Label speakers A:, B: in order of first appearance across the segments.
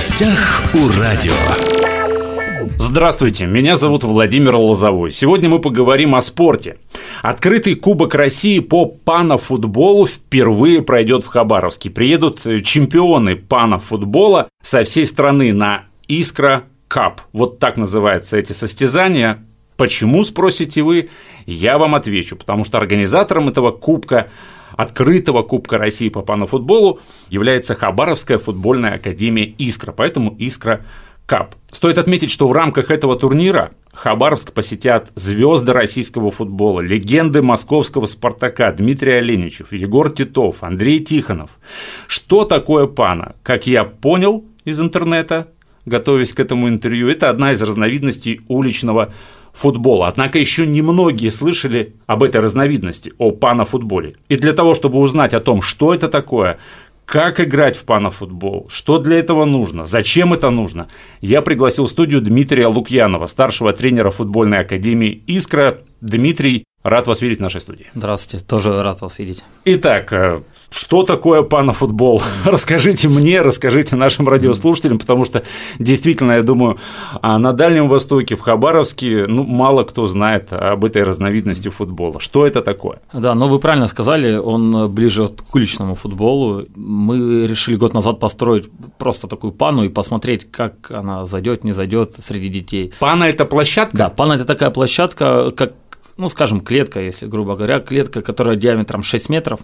A: гостях у радио.
B: Здравствуйте, меня зовут Владимир Лозовой. Сегодня мы поговорим о спорте. Открытый Кубок России по панофутболу впервые пройдет в Хабаровске. Приедут чемпионы панофутбола со всей страны на Искра Кап. Вот так называются эти состязания. Почему, спросите вы? Я вам отвечу, потому что организатором этого кубка открытого Кубка России по панофутболу является Хабаровская футбольная академия «Искра», поэтому «Искра Кап». Стоит отметить, что в рамках этого турнира Хабаровск посетят звезды российского футбола, легенды московского «Спартака» Дмитрий Оленичев, Егор Титов, Андрей Тихонов. Что такое пана? Как я понял из интернета, готовясь к этому интервью, это одна из разновидностей уличного футбола. Однако еще немногие слышали об этой разновидности, о панофутболе. И для того, чтобы узнать о том, что это такое, как играть в панофутбол, что для этого нужно, зачем это нужно, я пригласил в студию Дмитрия Лукьянова, старшего тренера футбольной академии «Искра». Дмитрий, Рад вас видеть в нашей студии.
C: Здравствуйте, тоже рад вас видеть.
B: Итак, э, что такое панофутбол? Расскажите мне, расскажите нашим радиослушателям, потому что действительно, я думаю, а, на Дальнем Востоке, в Хабаровске, ну, мало кто знает об этой разновидности футбола. Что это такое?
C: Да, ну вы правильно сказали, он ближе к уличному футболу. Мы решили год назад построить просто такую пану и посмотреть, как она зайдет, не зайдет среди детей.
B: Пана это площадка?
C: Да, пана это такая площадка, как ну, скажем, клетка, если грубо говоря, клетка, которая диаметром 6 метров,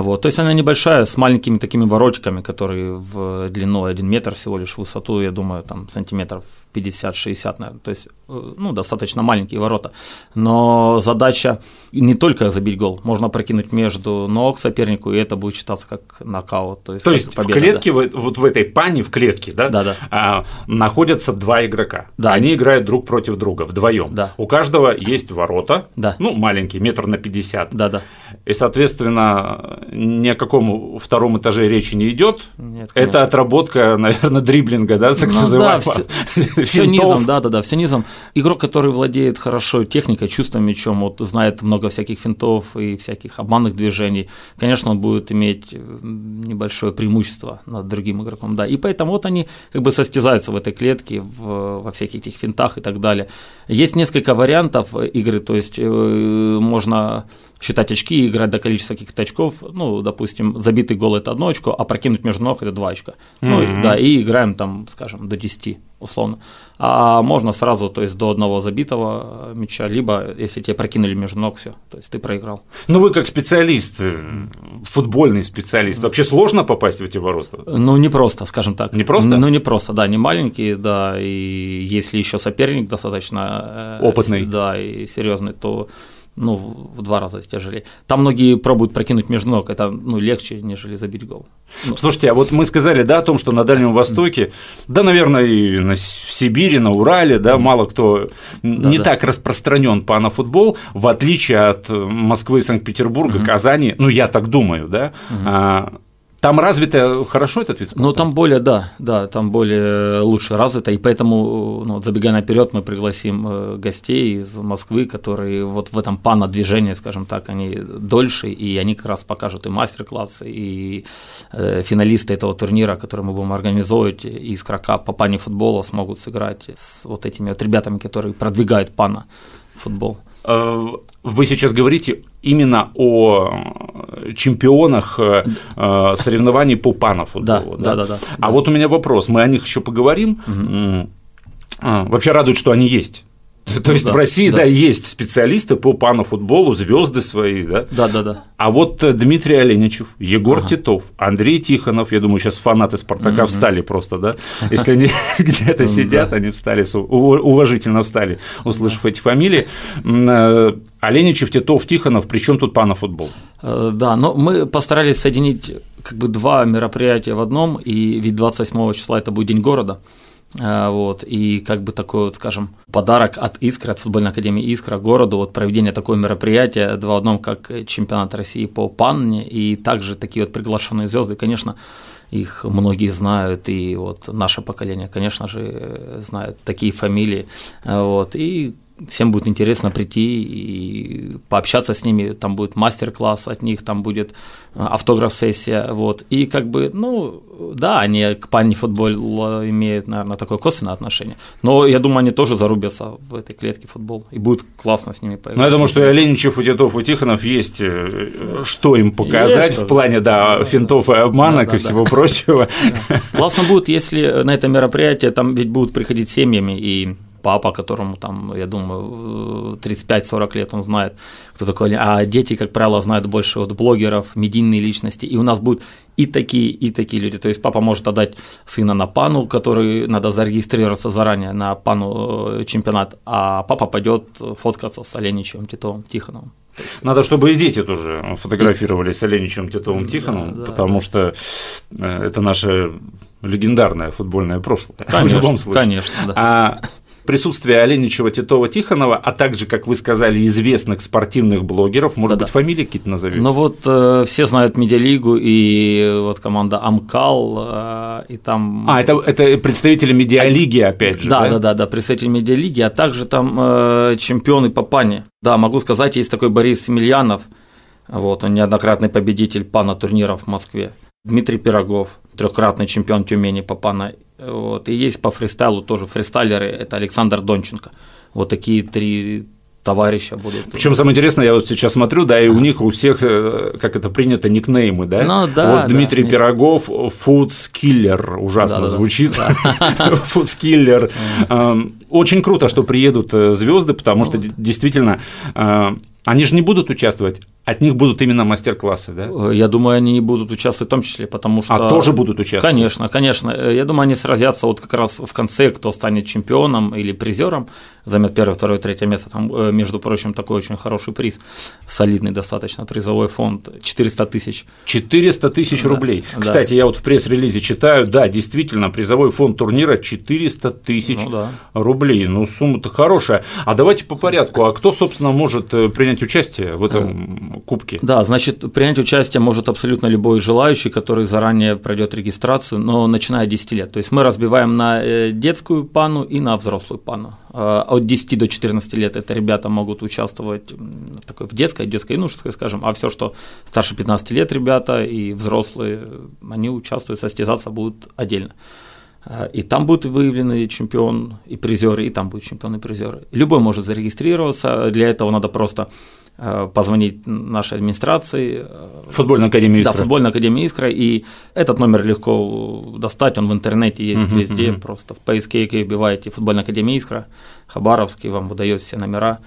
C: вот. То есть она небольшая, с маленькими такими воротиками, которые в длину 1 метр всего лишь, в высоту, я думаю, там сантиметров 50-60, наверное. То есть, э, ну, достаточно маленькие ворота. Но задача не только забить гол, можно прокинуть между ног сопернику, и это будет считаться как нокаут.
B: То есть, то есть победа, в клетке, да. вот в этой пане, в клетке, да,
C: да, да.
B: А, находятся два игрока.
C: Да.
B: Они играют друг против друга вдвоем.
C: Да.
B: У каждого есть ворота,
C: да.
B: ну, маленькие, метр на 50.
C: Да, да.
B: И, соответственно, ни о каком втором этаже речи не идет.
C: Нет,
B: это отработка, наверное, дриблинга, да, так
C: ну,
B: называемого.
C: Да, все низом, да, да, да, все низом. Игрок, который владеет хорошо техникой, чувством мячом, вот знает много всяких финтов и всяких обманных движений, конечно, он будет иметь небольшое преимущество над другим игроком, да. И поэтому вот они как бы состязаются в этой клетке, в, во всяких этих финтах и так далее. Есть несколько вариантов игры, то есть э, можно считать очки и играть до количества каких-то очков. Ну, допустим, забитый гол – это одно очко, а прокинуть между ног – это два очка. Mm-hmm. Ну, да, и играем там, скажем, до 10 условно. А можно сразу, то есть до одного забитого мяча, либо если тебе прокинули между ног, все, то есть ты проиграл.
B: Ну вы как специалист, э, футбольный специалист, вообще сложно попасть в эти ворота?
C: Ну не просто, скажем так.
B: Не просто?
C: Ну не просто, да, не маленький, да, и если еще соперник достаточно
B: э, опытный,
C: да, и серьезный, то ну, в два раза тяжелее. Там многие пробуют прокинуть между ног, это ну, легче, нежели забить гол.
B: Ну. Слушайте, а вот мы сказали, да, о том, что на Дальнем Востоке, да, наверное, и на, в Сибири, на Урале, да, мало кто да, не да. так распространен панофутбол, в отличие от Москвы, Санкт-Петербурга, угу. Казани, ну, я так думаю, да, угу. Там развито хорошо этот вид спорта?
C: Ну, там более, да, да, там более лучше развито, и поэтому, ну, забегая наперед, мы пригласим э, гостей из Москвы, которые вот в этом пана-движении, скажем так, они дольше, и они как раз покажут и мастер-классы, и э, финалисты этого турнира, который мы будем организовывать из Крака по пане футбола смогут сыграть с вот этими вот ребятами, которые продвигают пана футбол.
B: Э, вы сейчас говорите именно о чемпионах э, э, соревнований по панофутболу.
C: Да, да, да, да.
B: А вот у меня вопрос, мы о них еще поговорим. Угу. Вообще радует, что они есть. То есть да, в России, да. да, есть специалисты по панофутболу, звезды свои, да?
C: Да, да, да.
B: А вот э, Дмитрий Оленичев, Егор ага. Титов, Андрей Тихонов, я думаю, сейчас фанаты Спартака угу. встали просто, да? Если они где-то сидят, они встали, уважительно встали, услышав эти фамилии. Э, Оленичев, Титов, Тихонов, при чем тут панофутбол?
C: Э, да, но мы постарались соединить как бы два мероприятия в одном, и ведь 28 числа это будет День города. А, вот, и как бы такой вот, скажем, подарок от Искры, от футбольной академии Искра городу, вот проведение такого мероприятия, два в одном, как чемпионат России по панне, и также такие вот приглашенные звезды, конечно, их многие знают, и вот наше поколение, конечно же, знает такие фамилии, вот, и всем будет интересно прийти и пообщаться с ними, там будет мастер-класс от них, там будет э, автограф-сессия, вот, и как бы, ну, да, они к пани футболу имеют, наверное, такое косвенное отношение, но я думаю, они тоже зарубятся в этой клетке футбол, и будет классно с ними
B: поиграть. Ну, я думаю, что и Оленичев, и Титов, и Тихонов есть э, что им показать есть, в плане, да, да финтов и обманок да, да, и всего да. прочего.
C: Классно будет, если на это мероприятие там ведь будут приходить семьями и папа, которому там, я думаю, 35-40 лет, он знает, кто такой, а дети, как правило, знают больше от блогеров, медийные личности, и у нас будут и такие, и такие люди. То есть папа может отдать сына на пану, который надо зарегистрироваться заранее на пану э, чемпионат, а папа пойдет фоткаться с Оленичевым, Титовым, Тихоновым.
B: Надо, чтобы и дети тоже фотографировались с Оленичем Титовым Тихоновым, да, потому да. что э, это наше легендарное футбольное прошлое.
C: Конечно, в любом случае. Конечно, да.
B: А присутствие Оленичева, Титова, Тихонова, а также, как вы сказали, известных спортивных блогеров. Может Да-да. быть, фамилии какие-то назовете?
C: Ну вот э, все знают Медиалигу и вот команда Амкал, э, и там…
B: А, это, это представители Медиалиги, опять же,
C: да? Да, да, да, представители Медиалиги, а также там э, чемпионы по пане. Да, могу сказать, есть такой Борис Емельянов, вот, он неоднократный победитель панна турниров в Москве. Дмитрий Пирогов, трехкратный чемпион Тюмени по панна вот. И есть по фристайлу тоже фристайлеры, это Александр Донченко. Вот такие три товарища будут.
B: Причем самое интересное, я вот сейчас смотрю, да, и у них у всех, э, как это принято, никнеймы, да?
C: Ну, да.
B: Вот Дмитрий да, Пирогов, Footskiller, ужасно да, звучит. Footskiller. Эм, очень круто, что приедут э, звезды, потому что действительно э, они же не будут участвовать, от них будут именно мастер-классы, да?
C: Э, я думаю, они будут участвовать в том числе, потому что…
B: А тоже будут участвовать?
C: Конечно, конечно. Э, я думаю, они сразятся вот как раз в конце, кто станет чемпионом или призером, займет первое, второе, третье место. Там, э, между прочим, такой очень хороший приз, солидный достаточно призовой фонд, 400 тысяч.
B: 400 тысяч да, рублей. Да. Кстати, я вот в пресс-релизе читаю, да, действительно, призовой фонд турнира 400 тысяч ну, да. рублей. Ну, сумма-то хорошая. А давайте по порядку. А кто, собственно, может принять принять участие в этом э, кубке?
C: Да, значит, принять участие может абсолютно любой желающий, который заранее пройдет регистрацию, но начиная от 10 лет. То есть мы разбиваем на э, детскую пану и на взрослую пану. Э, от 10 до 14 лет это ребята могут участвовать такой, в детской, детской юношеской, скажем, а все, что старше 15 лет ребята и взрослые, они участвуют, состязаться будут отдельно. И там будут выявлены чемпион и призеры, и там будут чемпионы и призеры. Любой может зарегистрироваться. Для этого надо просто э, позвонить нашей администрации.
B: Футбольной академии
C: Искра. Да, футбольной академии Искра. И этот номер легко достать, он в интернете есть uh-huh, везде. Uh-huh. Просто в поиске вбиваете футбольная академия Искра, Хабаровский, вам выдает все номера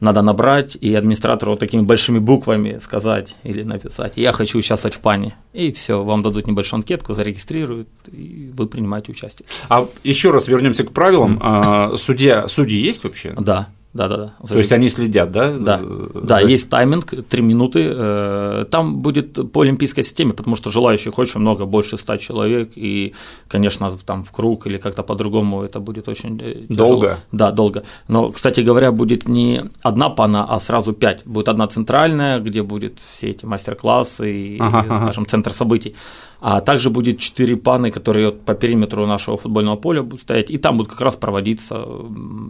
C: надо набрать и администратору вот такими большими буквами сказать или написать «Я хочу участвовать в пане». И все, вам дадут небольшую анкетку, зарегистрируют, и вы принимаете участие.
B: А еще раз вернемся к правилам. Mm. Судья, судьи есть вообще?
C: Да. Да, да, да.
B: То есть они следят, да?
C: Да, за... да есть тайминг, три минуты. Э, там будет по олимпийской системе, потому что желающих очень много, больше ста человек, и, конечно, там в круг или как-то по-другому это будет очень э,
B: тяжело. Долго?
C: Да, долго. Но, кстати говоря, будет не одна пана, а сразу пять. Будет одна центральная, где будет все эти мастер-классы и, ага, скажем, центр событий. А также будет четыре паны, которые по периметру нашего футбольного поля будут стоять, и там будут как раз проводиться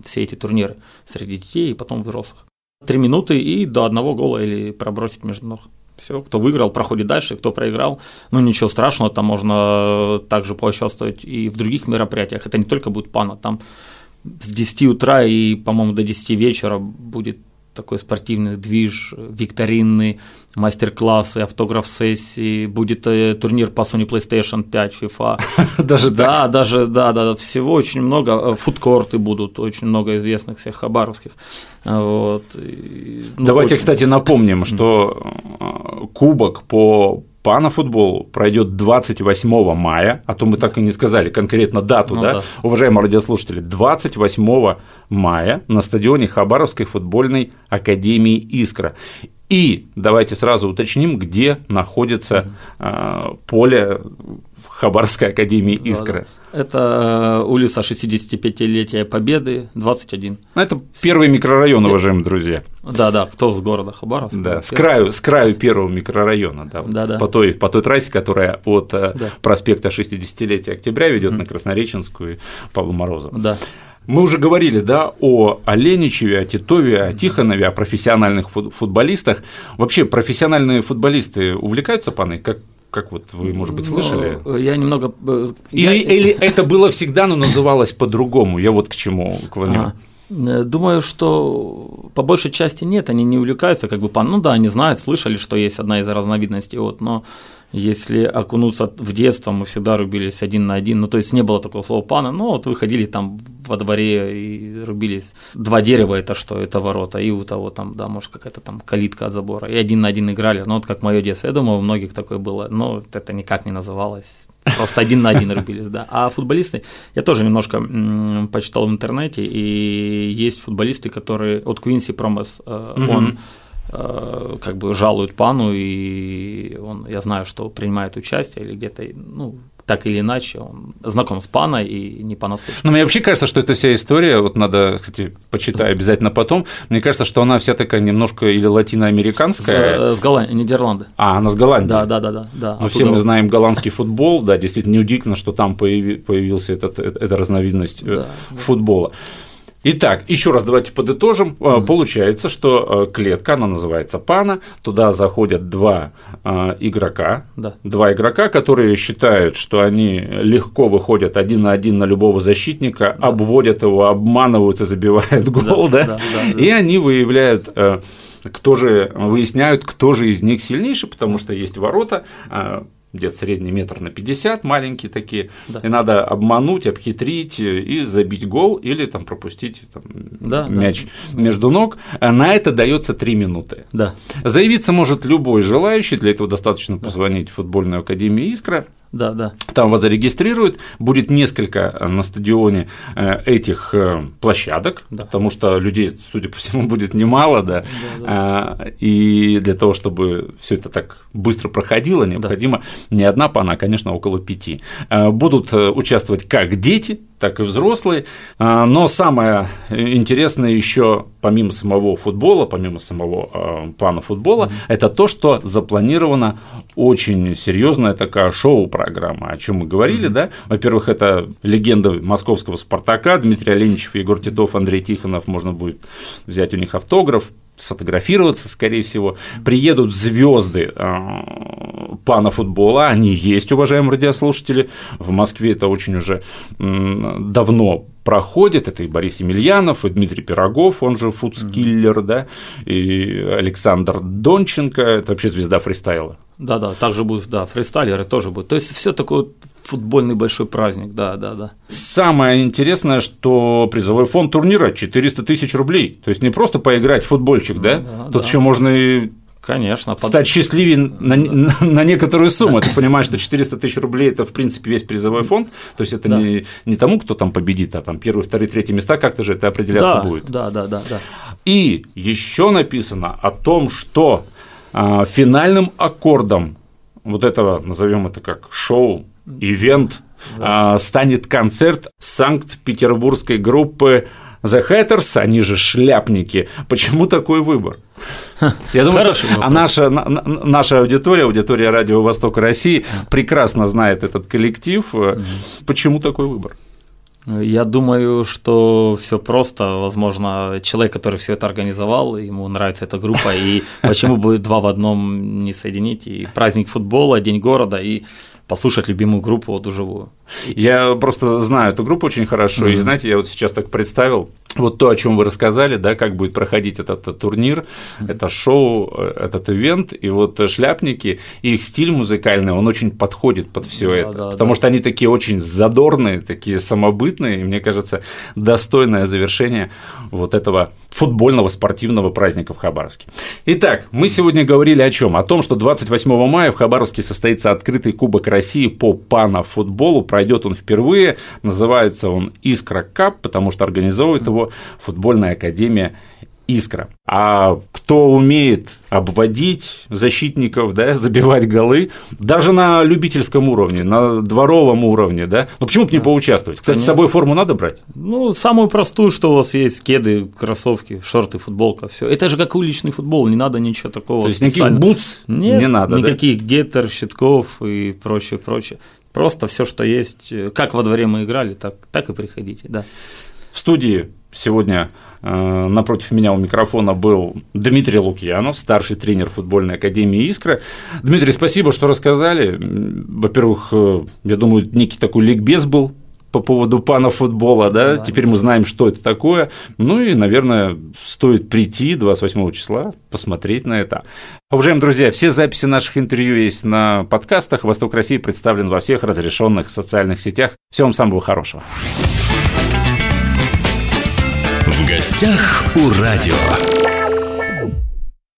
C: все эти турниры среди детей и потом взрослых. Три минуты и до одного гола или пробросить между ног. Все, кто выиграл, проходит дальше, кто проиграл, ну ничего страшного, там можно также поучаствовать и в других мероприятиях. Это не только будет пана, там с 10 утра и, по-моему, до 10 вечера будет такой спортивный движ, викторинный, мастер-классы, автограф-сессии, будет э, турнир по Sony PlayStation 5, FIFA.
B: Даже
C: да, даже, да, да, всего очень много, э, фудкорты будут, очень много известных всех хабаровских. Вот.
B: ну, Давайте, кстати, напомним, что э, кубок по панафутбол пройдет 28 мая, а то мы так и не сказали конкретно дату, ну, да? да, уважаемые радиослушатели, 28 мая на стадионе Хабаровской футбольной академии «Искра». И давайте сразу уточним, где находится э, поле Хабаровской академии «Искра».
C: Да, это э, улица 65-летия Победы, 21.
B: Ну, это первый микрорайон, уважаемые друзья.
C: Да, да, кто с города Хабаровск?
B: Да, с краю, с краю первого микрорайона, да, вот да, да. По, той, по той трассе, которая от э, да. проспекта 60-летия октября ведет mm. на Краснореченскую и Павла Морозова.
C: Да.
B: Мы уже говорили, да, о Оленичеве, о Титове, о Тихонове, о профессиональных футболистах. Вообще профессиональные футболисты увлекаются паной? Как, как вот вы, может быть, слышали?
C: Ну, я немного.
B: Э, или, я... или это было всегда, но называлось по-другому? Я вот к чему клоню. А.
C: Э, думаю, что по большей части нет, они не увлекаются, как бы, ну да, они знают, слышали, что есть одна из разновидностей, вот, но если окунуться в детство, мы всегда рубились один на один, ну то есть не было такого слова пана, ну вот выходили там во дворе и рубились. Два дерева это что? Это ворота, и у того там, да, может какая-то там калитка от забора, и один на один играли, ну вот как мое детство, я думаю, у многих такое было, но это никак не называлось, просто один на один рубились, да. А футболисты, я тоже немножко почитал в интернете, и есть футболисты, которые, от Квинси Промес, э, он как бы жалуют пану, и он, я знаю, что принимает участие или где-то, ну, так или иначе, он знаком с паной и не понаслышке.
B: Ну, мне вообще кажется, что эта вся история, вот надо, кстати, почитать обязательно потом, мне кажется, что она вся такая немножко или латиноамериканская.
C: С, с Голландии, Нидерланды.
B: А, она с Голландии.
C: Да, да, да, да. да.
B: Ну, все мы знаем голландский футбол, да, действительно неудивительно, что там появился этот, эта разновидность э, да, футбола. Да. Итак, еще раз давайте подытожим. Mm-hmm. Получается, что э, клетка, она называется пана, туда заходят два э, игрока, да. два игрока, которые считают, что они легко выходят один на один на любого защитника, да. обводят его, обманывают и забивают гол, да, да? Да, да, да. и они выявляют кто же выясняют, кто же из них сильнейший, потому что есть ворота, где-то средний метр на 50, маленькие такие, да. и надо обмануть, обхитрить и забить гол или там пропустить там, да, мяч да. между ног. На это дается 3 минуты.
C: Да.
B: Заявиться может любой желающий, для этого достаточно позвонить в футбольную академию «Искра»,
C: да, да.
B: Там вас зарегистрируют, будет несколько э, на стадионе э, этих э, площадок, да. потому что людей, судя по всему, будет немало, да, да, да. и для того, чтобы все это так быстро проходило, необходимо да. не одна пана, а, конечно, около пяти. Будут участвовать как дети, так и взрослые. А, но самое интересное еще, помимо самого футбола, помимо самого а, плана футбола, mm-hmm. это то, что запланирована очень серьезная такая шоу-программа, о чем мы говорили, mm-hmm. да. Во-первых, это легенда московского Спартака, Дмитрий Оленичев, Егор Титов, Андрей Тихонов, можно будет взять у них автограф, сфотографироваться, скорее всего. Приедут звезды э, пана футбола, они есть, уважаемые радиослушатели. В Москве это очень уже давно проходит. Это и Борис Емельянов, и Дмитрий Пирогов, он же фудскиллер, да, и Александр Донченко, это вообще звезда фристайла.
C: Да, да, также будут, да, фристайлеры тоже будут. То есть все такое футбольный большой праздник, да, да, да.
B: Самое интересное, что призовой фонд турнира 400 тысяч рублей. То есть не просто поиграть в футбольчик, да? да Тут да. еще можно и
C: Конечно.
B: Стать счастливее на, на, на некоторую сумму. Ты понимаешь, что 400 тысяч рублей – это, в принципе, весь призовой фонд. То есть, это да. не, не тому, кто там победит, а там первые, вторые, третьи места как-то же это определяться
C: да,
B: будет.
C: Да, да, да, да.
B: И еще написано о том, что а, финальным аккордом вот этого, назовем это как шоу, ивент, да. а, станет концерт Санкт-Петербургской группы The Hatters, они же шляпники. Почему такой выбор? Я думаю, что а наша, наша аудитория, аудитория Радио Востока России прекрасно знает этот коллектив. Почему такой выбор?
C: Я думаю, что все просто. Возможно, человек, который все это организовал, ему нравится эта группа, и почему бы два в одном не соединить? И праздник футбола, День города, и послушать любимую группу вот вживую.
B: Я просто знаю эту группу очень хорошо, mm-hmm. и знаете, я вот сейчас так представил, вот то, о чем вы рассказали, да, как будет проходить этот, этот турнир, это шоу, этот ивент, и вот шляпники, и их стиль музыкальный, он очень подходит под все да, это, да, потому да. что они такие очень задорные, такие самобытные, и мне кажется, достойное завершение вот этого футбольного спортивного праздника в Хабаровске. Итак, мы сегодня говорили о чем? О том, что 28 мая в Хабаровске состоится открытый Кубок России по панофутболу, пройдет он впервые, называется он «Искра Кап», потому что организовывает его футбольная академия искра. А кто умеет обводить защитников, да, забивать голы, даже на любительском уровне, на дворовом уровне, да, ну почему бы не поучаствовать? Кстати, Конечно. с собой форму надо брать?
C: Ну, самую простую, что у вас есть, кеды, кроссовки, шорты, футболка, все. Это же как уличный футбол, не надо ничего такого.
B: То есть никаких бутс Нет, не надо,
C: никаких да? геттер, щитков и прочее, прочее. Просто все, что есть, как во дворе мы играли, так, так и приходите, да.
B: В студии сегодня э, напротив меня у микрофона был Дмитрий Лукьянов, старший тренер футбольной академии «Искра». Дмитрий, спасибо, что рассказали. Во-первых, э, я думаю, некий такой ликбез был по поводу пана футбола, да? да, теперь мы знаем, что это такое, ну и, наверное, стоит прийти 28 числа, посмотреть на это. Уважаемые друзья, все записи наших интервью есть на подкастах, «Восток России» представлен во всех разрешенных социальных сетях. Всего вам самого хорошего.
A: Гостях у радио.